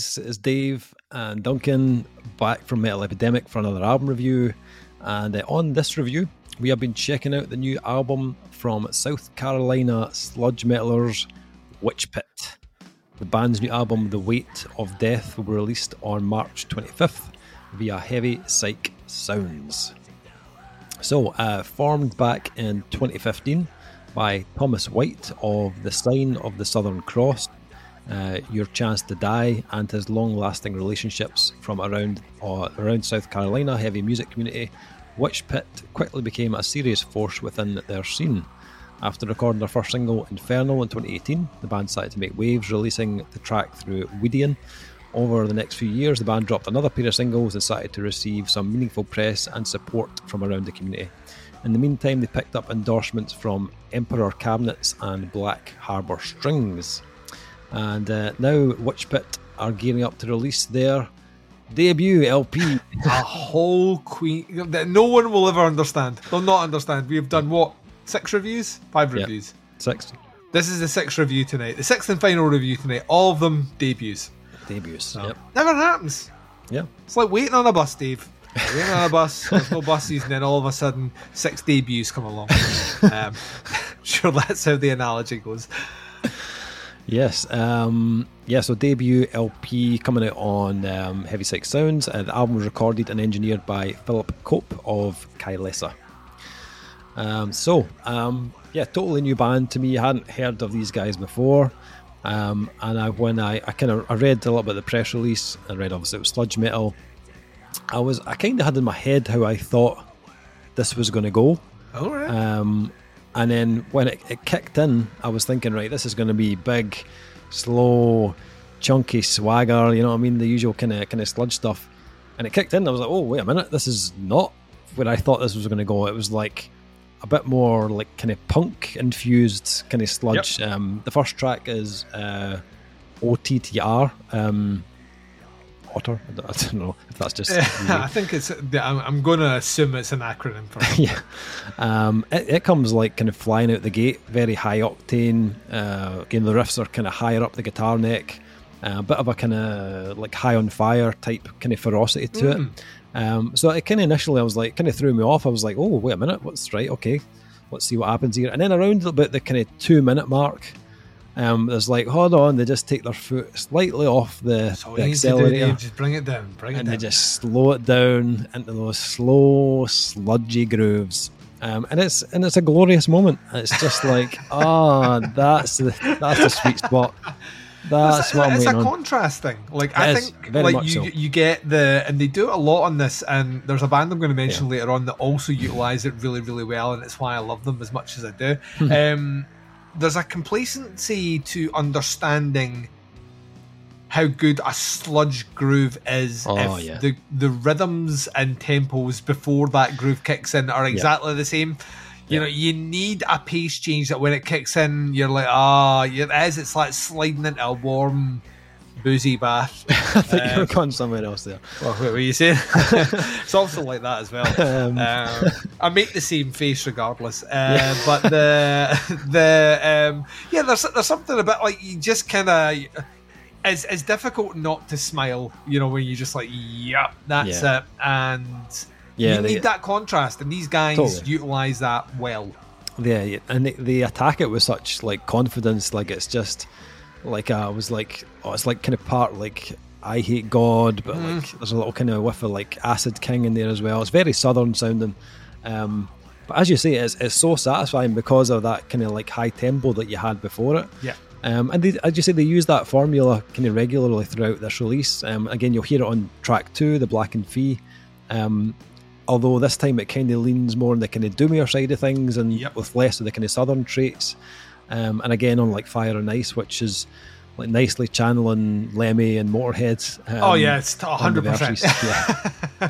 guys? It's Dave and Duncan back from Metal Epidemic for another album review. And uh, on this review, we have been checking out the new album from South Carolina sludge metalers Witchpit. The band's new album, The Weight of Death, will be released on March 25th via Heavy Psych Sounds. So, uh, formed back in 2015 by Thomas White of The Sign of the Southern Cross, uh, Your Chance to Die, and his long lasting relationships from around, uh, around South Carolina heavy music community, Witchpit quickly became a serious force within their scene. After recording their first single, Inferno, in 2018, the band started to make waves, releasing the track through Weedian. Over the next few years, the band dropped another pair of singles and started to receive some meaningful press and support from around the community. In the meantime, they picked up endorsements from Emperor Cabinets and Black Harbour Strings. And uh, now Witchpit are gearing up to release their debut LP. a whole queen that no one will ever understand. They'll not understand. We have done what? Six reviews? Five Yep. reviews. Six This is the sixth review tonight. The sixth and final review tonight. All of them debuts. debuts. Oh. Yep. Never happens. Yeah. It's like waiting on a bus, Dave. Waiting on a bus. There's no buses, and then all of a sudden, six debuts come along. Um, sure, that's how the analogy goes. Yes. Um, yeah, so debut LP coming out on um, Heavy Psych Sounds. Uh, the album was recorded and engineered by Phillip Cope of Kylesa. Um, so, um, yeah, totally new band to me. I hadn't heard of these guys before. Um, and I, when I, I kind of I read a little bit of the press release, I read obviously it was sludge metal. I was I kind of had in my head how I thought this was going to go. All right. Um, and then when it, it kicked in, I was thinking, right, this is going to be big, slow, chunky swagger. You know what I mean? The usual kind of kind of sludge stuff. And it kicked in. I was like, oh wait a minute, this is not where I thought this was going to go. It was like a bit more like kind of punk infused kind of sludge. Um, the first track is uh, OTTR. Um, Otter. I don't, I don't know if that's just. I think it's. I'm, going to assume it's an acronym for. yeah. Um, it, it comes like kind of flying out the gate, very high octane. Uh, again, the riffs are kind of higher up the guitar neck, uh, a bit of a kind of like high on fire type kind of ferocity to it. Um, so it kind of initially, I was like, kind of threw me off. I was like, oh, wait a minute, what's right? Okay, let's see what happens here. And then around about the kind of two minute mark, um, there's like, hold on, they just take their foot slightly off the, all the accelerator Just bring it down. Bring it down. and down. they just slow it down into those slow, sludgy grooves. Um, and it's and it's a glorious moment. It's just like, ah, that's the that's the sweet spot. That's it's, what it's a on. contrast thing. Like It I is, think, like you so. you get the and they do it a lot on this. And there's a band I'm going to mention later on that also utilize it really really well, and it's why I love them as much as I do. Hmm. um, there's a complacency to understanding how good a sludge groove is Oh, if yeah. the the rhythms and tempos before that groove kicks in are exactly the same. You Yeah. know, you need a pace change that when it kicks in, you're like, ah, it is. It's like sliding into a warm, boozy bath. I think you're going somewhere else there. Well, what were you saying? it's also like that as well. Um, Um, I make the same face regardless. Uh, But the the um, yeah, there's there's something about like you just kind of. It's, it's difficult not to smile, you know, when you're just like, yep, that's Yeah. it. And Yeah, you they- need that contrast, and these guys Totally. utilize that well. Yeah, yeah, and they, they attack it with such like confidence. Like it's just like uh, I was like, oh, it's like kind of part like Eyehategod, but Mm-hmm. like there's a little kind of whiff of like Acid King in there as well. It's very southern sounding. Um, but as you say, it's, it's so satisfying because of that kind of like high tempo that you had before it. Yeah. Um, and they, as you say, they use that formula kind of regularly throughout this release. Um, again, you'll hear it on track two, the Black and Fee. Um, although this time it kind of leans more on the kind of doomier side of things and Yep. with less of the kind of southern traits. Um, and again, on like Fire and Ice, which is like nicely channeling Lemmy and Motorhead. Um, Oh, yeah, it's 100%. Yeah.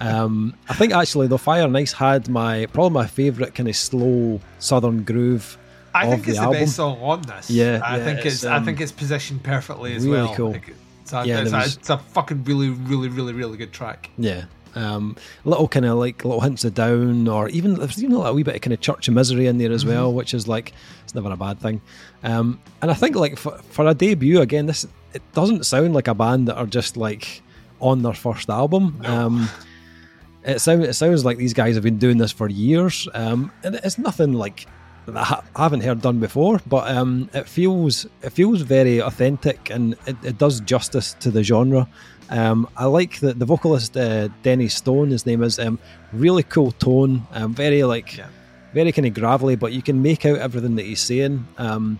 um, I think actually, though, Fire and Ice had my probably my favourite kind of slow southern groove. I think the it's the album. best song on this. Yeah, I yeah, think it's, it's, I um, think it's positioned perfectly as really well. cool. Like, it's a, Yeah, it's, a, was- it's a fucking really, really, really, really good track. Yeah. Um, little kind of like little hints of down, or even there's even a wee bit of kind of Church of Misery in there as Mm-hmm. well, which is like it's never a bad thing. Um, and I think like for, for a debut again, this it doesn't sound like a band that are just like on their first album. Um, it sounds it sounds like these guys have been doing this for years, um, and it's nothing like I I haven't heard done before. But um, it feels it feels very authentic, and it, it does justice to the genre. Um, I like that the vocalist uh, Denny Stone, his name is, um, really cool tone, um, very like Yeah. very kind of gravelly, but you can make out everything that he's saying. Um,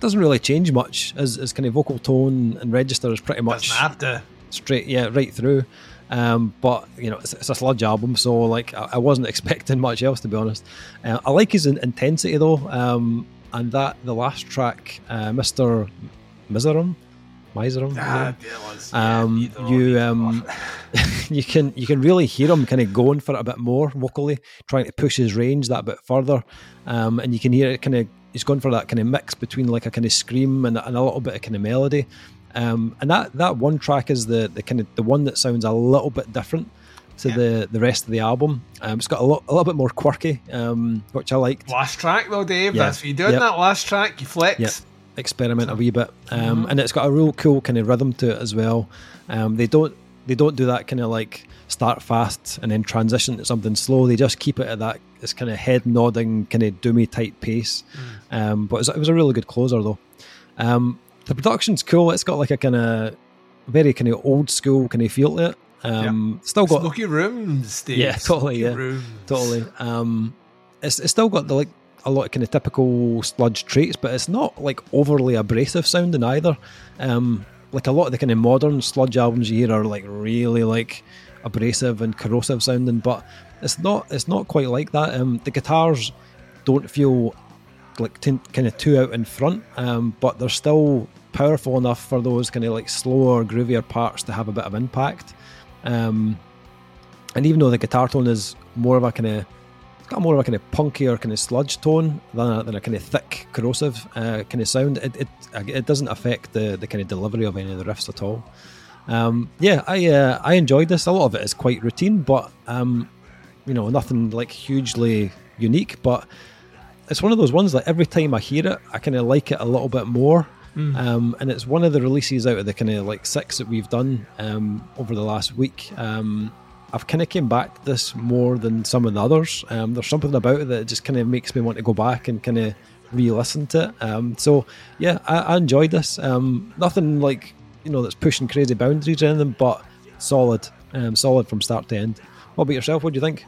doesn't really change much. His, his kind of vocal tone and register is pretty much have to. straight, yeah, right through. Um, but you know, it's, it's a sludge album, so like I, I wasn't expecting much else to be honest. Uh, I like his in- intensity though, um, and that the last track, uh, Mister Miserum, Miserum, Ah, yeah. it. Yeah, Um, or, you um, you can you can really hear him kind of going for it a bit more vocally, trying to push his range that bit further, um, and you can hear it kind of he's going for that kind of mix between like a kind of scream and, and a little bit of kind of melody, um, and that that one track is the the kind of the one that sounds a little bit different to Yeah. the the rest of the album. Um, it's got a, lot, a little bit more quirky, um, which I liked. last track though, Dave. Yeah. That's what you do in Yep. that last track. You flex. Yep. experiment a wee bit, um, Mhm. and it's got a real cool kind of rhythm to it as well. Um, they don't they don't do that kind of like start fast and then transition to something slow. They just keep it at that this kind of head nodding kind of doomy type pace. Um, but it was, it was a really good closer though. The production's cool. It's got like a kind of very kind of old school kind of feel to it. Um, Still got Smoky rooms, Dave. Yeah, totally, yeah. Rooms. totally. Um, it's, it's still got the like a lot of kind of typical sludge traits, but it's not like overly abrasive sounding either. Um, like a lot of the kind of modern sludge albums you hear are like really like abrasive and corrosive sounding, but it's not. It's not quite like that. Um, the guitars don't feel like kind of two out in front, um, but they're still powerful enough for those kind of like slower, groovier parts to have a bit of impact. Um, and even though the guitar tone is more of a kind of it's got more of a kind of punkier kind of sludge tone than a, than a kind of thick corrosive uh, kind of sound it, it it doesn't affect the the kind of delivery of any of the riffs at all um, yeah I uh, I enjoyed this a lot of it is quite routine but um, you know nothing like hugely unique but it's one of those ones that every time I hear it I kind of like it a little bit more um, and it's one of the releases out of the kind of like six that we've done um, over the last week. Um, I've kind of came back to this more than some of the others. Um, there's something about it that just kind of makes me want to go back and kind of re-listen to it. Um, so yeah, I, I enjoyed this. Um, nothing like you know that's pushing crazy boundaries or anything, but solid, um, solid from start to end. What about yourself? What do you think?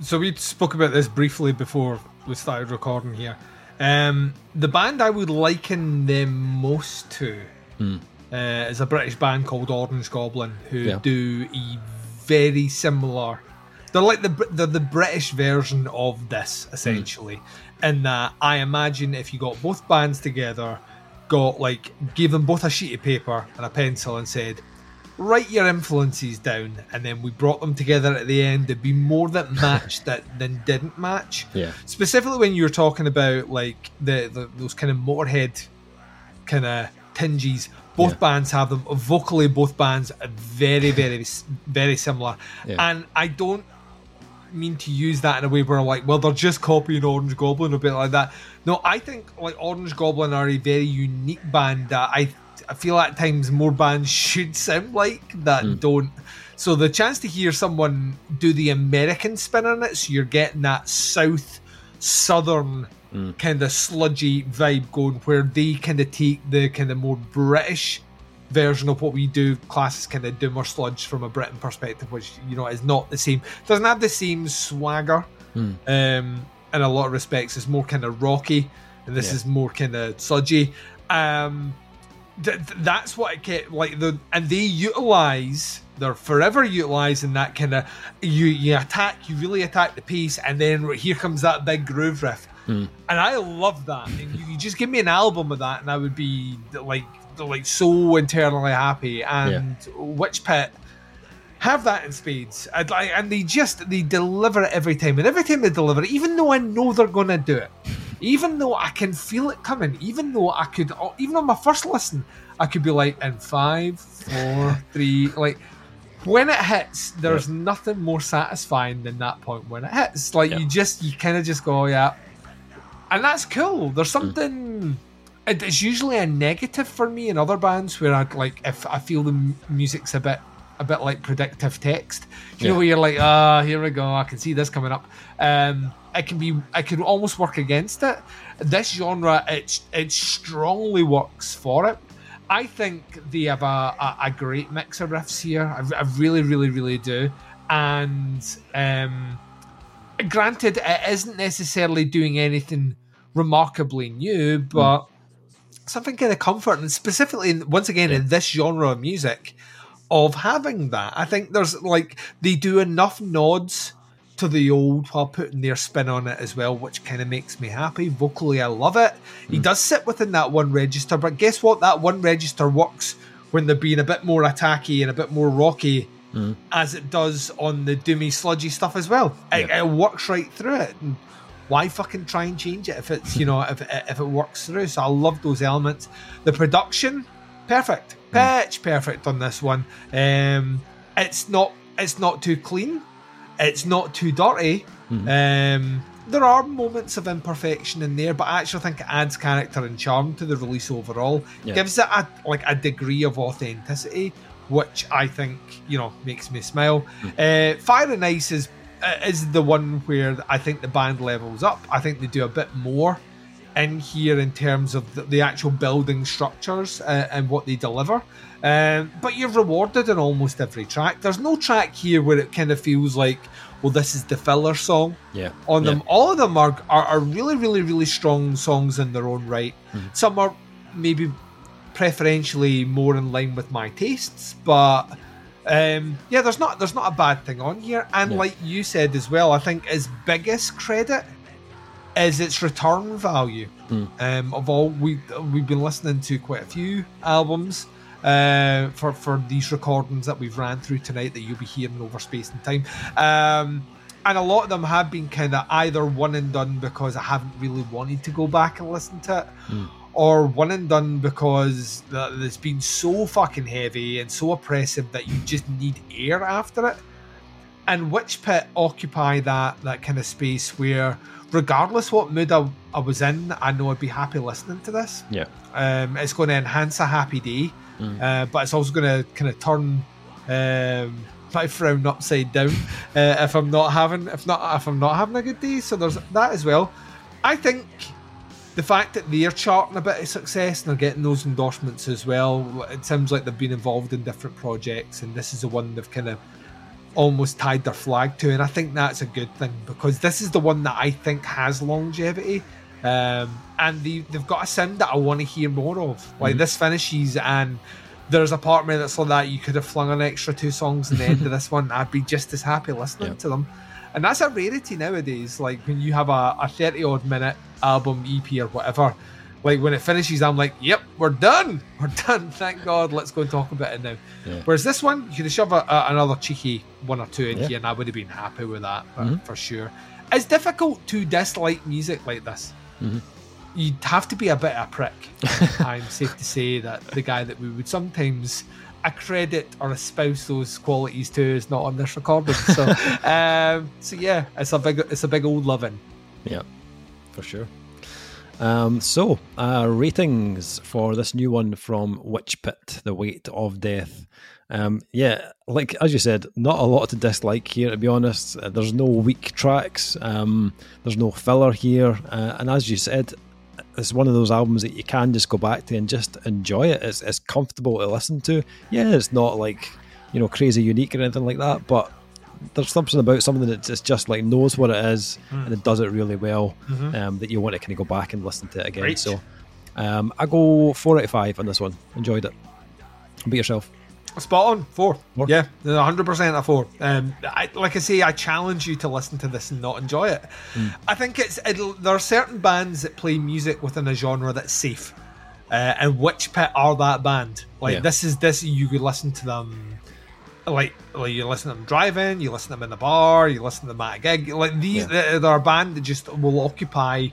So we spoke about this briefly before we started recording here. Um, the band I would liken them most to Hmm. uh, is a British band called Orange Goblin, who Yeah. do a very similar. They're like the they're the British version of this essentially, in that I imagine if you got both bands together, got like gave them both a sheet of paper and a pencil and said, write your influences down, and then we brought them together at the end. There'd be more that matched that than didn't match. Yeah. Specifically when you were talking about like the, the those kind of Motorhead kind of tinges. Both Yeah. bands have them. Vocally, both bands are very, very, very similar. Yeah. And I don't mean to use that in a way where I'm like, well, they're just copying Orange Goblin or a bit like that. No, I think like Orange Goblin are a very unique band that I I feel at times more bands should sound like that don't. So the chance to hear someone do the American spin on it, so you're getting that south southern kind of sludgy vibe going, where they kind of take the kind of more British version of what we do, class kind of doom or sludge from a Britain perspective, which you know is not the same. Doesn't have the same swagger. Um, in a lot of respects, it's more kind of rocky, and this Yeah. is more kind of sludgy. Um, th- th- that's what it get like the and they utilize they're forever utilizing that kind of you you attack you really attack the piece and then here comes that big groove riff. Mm. And I love that. And you, you just give me an album of that and I would be like like so internally happy. And Witchpit have that in spades. I'd like, and they just they deliver it every time. And every time they deliver it even though I know they're gonna do it even though I can feel it coming even though I could even on my first listen I could be like in five, four, three, like when it hits, there's nothing more satisfying than that point when it hits. Like Yeah. you just you kind of just go, "Oh, yeah, and that's cool. There's something. it- It's usually a negative for me in other bands where I like if I feel the m- music's a bit a bit like predictive text. You know Yeah. where you're like, ah, here we go. I can see this coming up. Um, it can be. I can almost work against it. This genre, it it strongly works for it. I think they have a, a, a great mix of riffs here. I, I really, really, really do. And um, granted, it isn't necessarily doing anything remarkably new, but something kind of comfort, and specifically, once again, in this genre of music, of having that. I think there's like they do enough nods to the old while putting their spin on it as well, which kind of makes me happy. Vocally, I love it. He hmm. does sit within that one register, but guess what? That one register works when they're being a bit more attacky and a bit more rocky. Hmm. As it does on the doomy, sludgy stuff as well, it, Yeah. it works right through it. And why fucking try and change it if it's you know if if it works through? So I love those elements. The production, perfect, hmm. pitch perfect on this one. Um, it's not it's not too clean, it's not too dirty. Um, there are moments of imperfection in there, but I actually think it adds character and charm to the release overall. Yeah. Gives it a like a degree of authenticity, which I think you know makes me smile. Uh, Fire and Ice is uh, is the one where I think the band levels up. I think they do a bit more in here in terms of the, the actual building structures uh, and what they deliver. Um, but you're rewarded in almost every track. There's no track here where it kind of feels like, well, this is the filler song Yeah. on yeah. them. All of them are, are, are really, really, really strong songs in their own right. Some are maybe preferentially more in line with my tastes, but um, yeah, there's not there's not a bad thing on here. And Yeah. like you said as well, I think his biggest credit is its return value. Um, of all we we've been listening to quite a few albums. Uh, for for these recordings that we've ran through tonight that you'll be hearing over space and time, um, and a lot of them have been kind of either one and done because I haven't really wanted to go back and listen to it, or one and done because it's been so fucking heavy and so oppressive that you just need air after it. And Witchpit occupy that that kind of space where, regardless what mood I, I was in, I know I'd be happy listening to this. Yeah. Um, it's going to enhance a happy day, Mm. uh, but it's also going to kind of turn um, my frown upside down uh, if I'm not having if not if I'm not having a good day. So there's that as well. I think the fact that they're charting a bit of success and they're getting those endorsements as well. It seems like they've been involved in different projects, and this is the one they've kind of almost tied their flag to, and I think that's a good thing because this is the one that I think has longevity. Um, and they, they've got a sound that I want to hear more of. Like this finishes, and there's a part of me that's like that. You could have flung an extra two songs in the end of this one. I'd be just as happy listening Yeah. to them. And that's a rarity nowadays. Like when you have a, a 30 odd minute album, EP, or whatever, like when it finishes, I'm like, yep, we're done. We're done. Thank God. Let's go and talk about it now. Yeah. Whereas this one, you could have shoved a, a, another cheeky one or two in Yeah. here, and I would have been happy with that Mhm. for sure. It's difficult to dislike music like this. Mhm. You'd have to be a bit of a prick. I'm safe to say that the guy that we would sometimes accredit or espouse those qualities to is not on this recording. So, um, so yeah, it's a big, it's a big old loving. Yeah, for sure. Um, so, uh, ratings for this new one from Witchpit, The Weight of Death. Um, yeah, like as you said, not a lot to dislike here, to be honest. Uh, there's no weak tracks, um, there's no filler here. Uh, and as you said, it's one of those albums that you can just go back to and just enjoy it. It's, it's comfortable to listen to. Yeah, it's not like, you know, crazy unique or anything like that, but there's something about something that just, just like knows what it is and it does it really well um, that you want to kind of go back and listen to it again. So um, I go four out of five on this one. Enjoyed it. Be yourself. Spot on four. Four? Yeah, hundred percent a four. Um, I, like I say, I challenge you to listen to this and not enjoy it. Hmm. I think it's it'll, there are certain bands that play music within a genre that's safe, uh, and Witchpit are that band. Like Yeah. this is this you could listen to them. Like, like you listen to them driving, you listen to them in the bar, you listen to them at a gig. Like these, Yeah. they're, a band that just will occupy.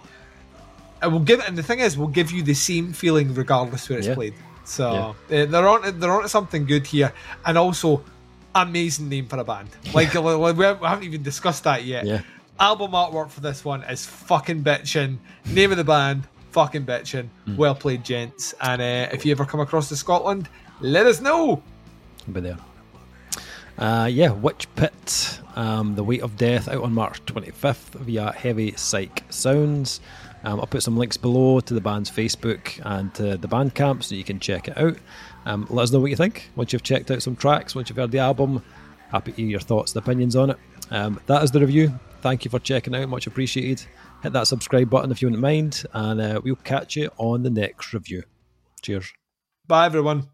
It will give, and the thing is, will give you the same feeling regardless where it's Yeah. played. So yeah. they're on they're on something good here, and also amazing name for a band. Like we haven't even discussed that yet. Yeah. Album artwork for this one is fucking bitchin'. Name of the band, fucking bitchin'. Mm. Well played, gents. And uh, if you ever come across to Scotland, let us know. I'll be there. Uh, yeah, Witchpit, um, The Weight of Death out on March 25th via Heavy Psych Sounds. Um, I'll put some links below to the band's Facebook and to the Bandcamp so you can check it out. Um, let us know what you think once you've checked out some tracks, once you've heard the album. Happy to hear your thoughts and opinions on it. Um, that is the review. Thank you for checking out, much appreciated. Hit that subscribe button if you wouldn't mind, and uh, we'll catch you on the next review. Cheers. Bye, everyone.